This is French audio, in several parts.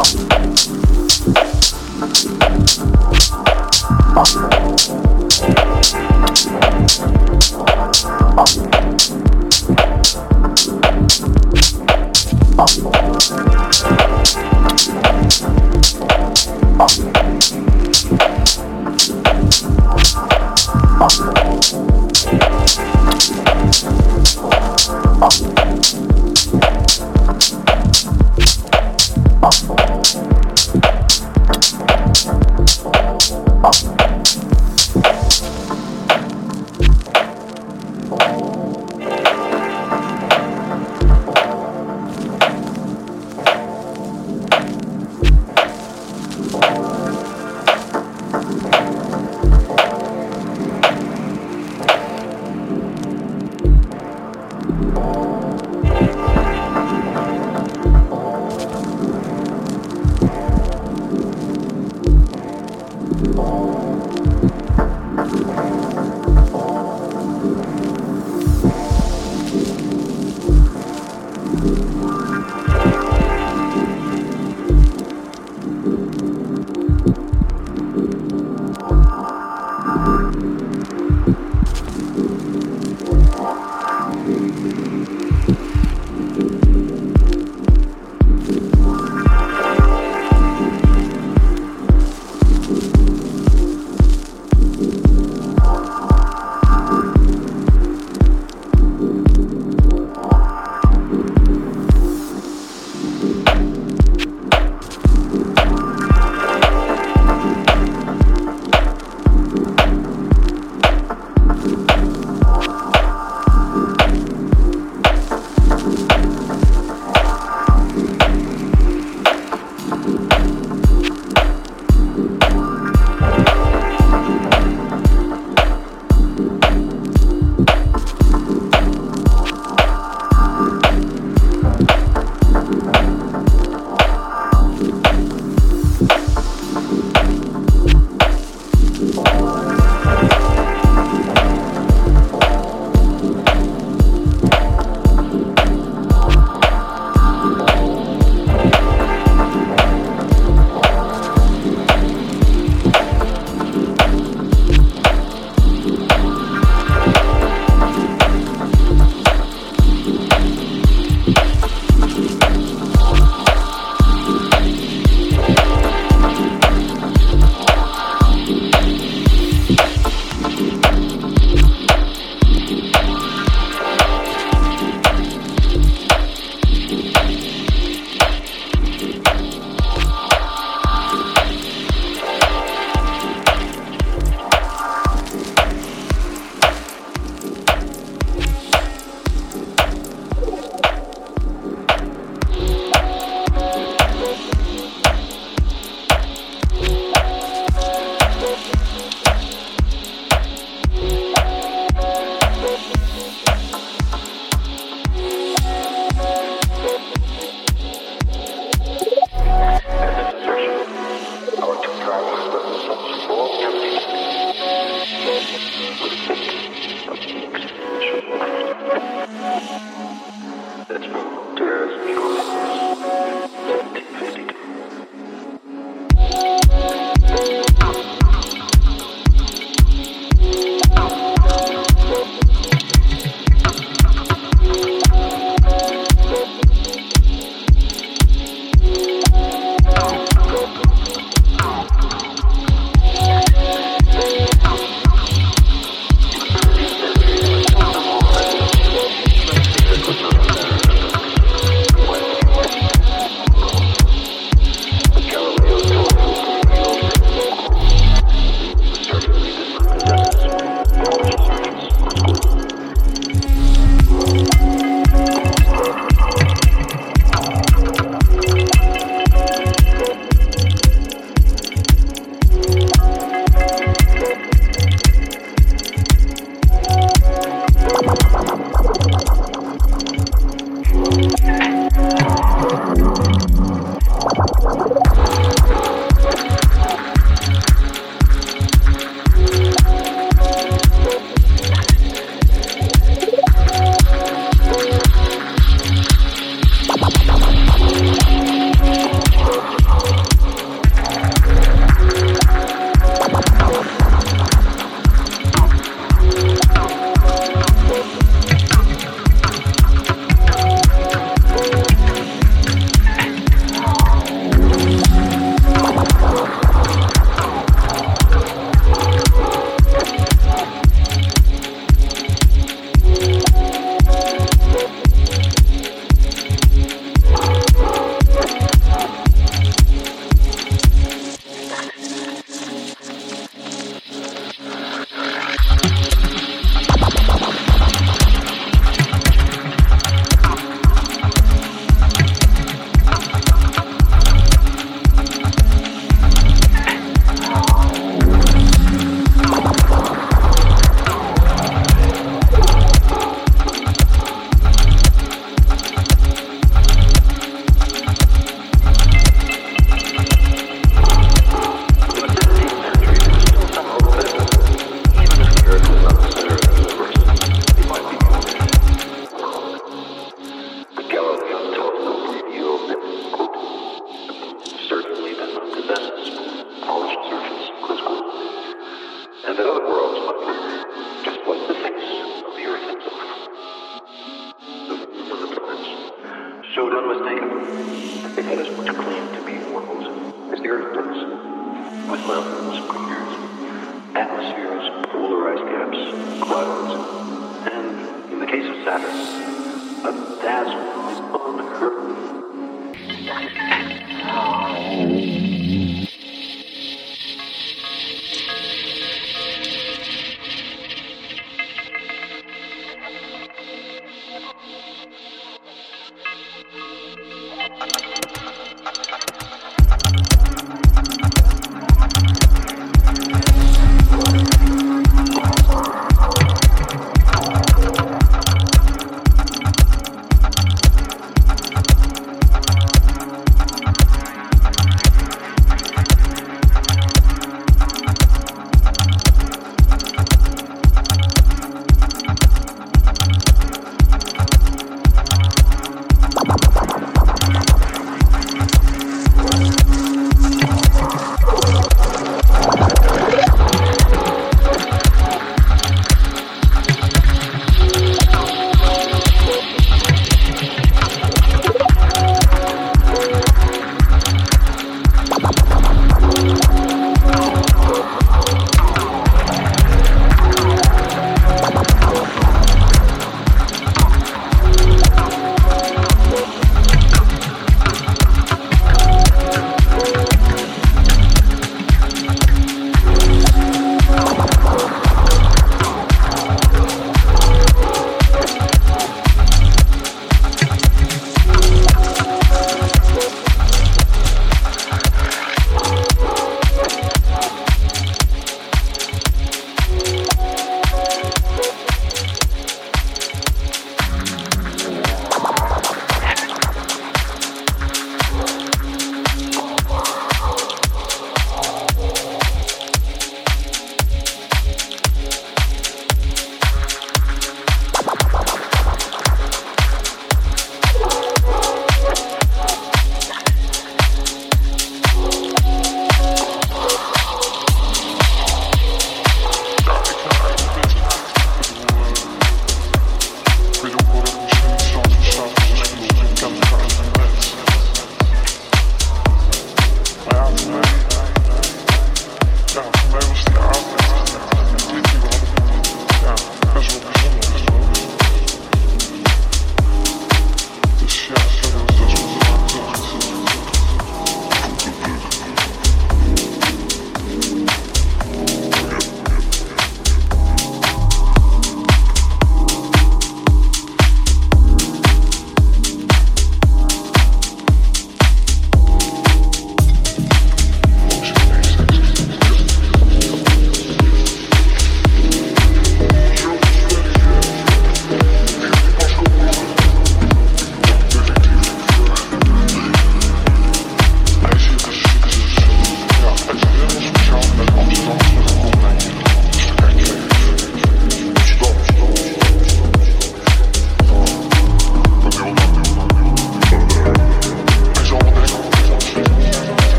Oh. Let's move to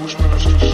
Somos nós.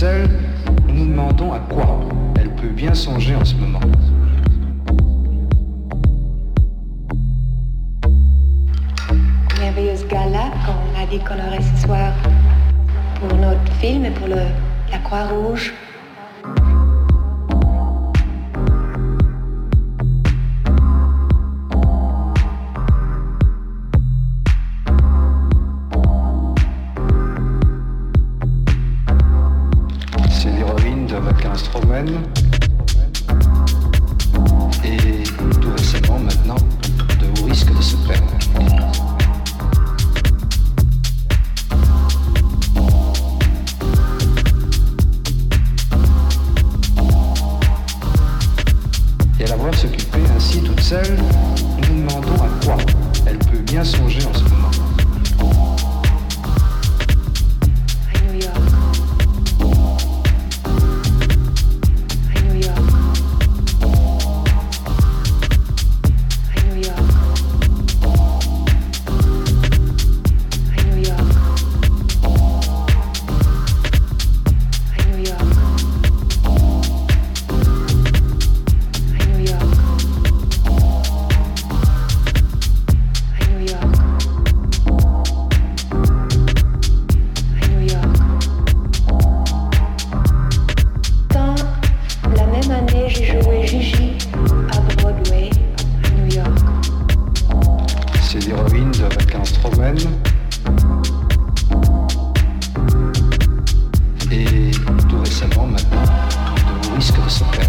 Seule, nous nous demandons à quoi elle peut bien songer en ce moment. Merveilleuse gala qu'on a dit qu'on aurait ce soir pour notre film et pour le, la Croix-Rouge. Just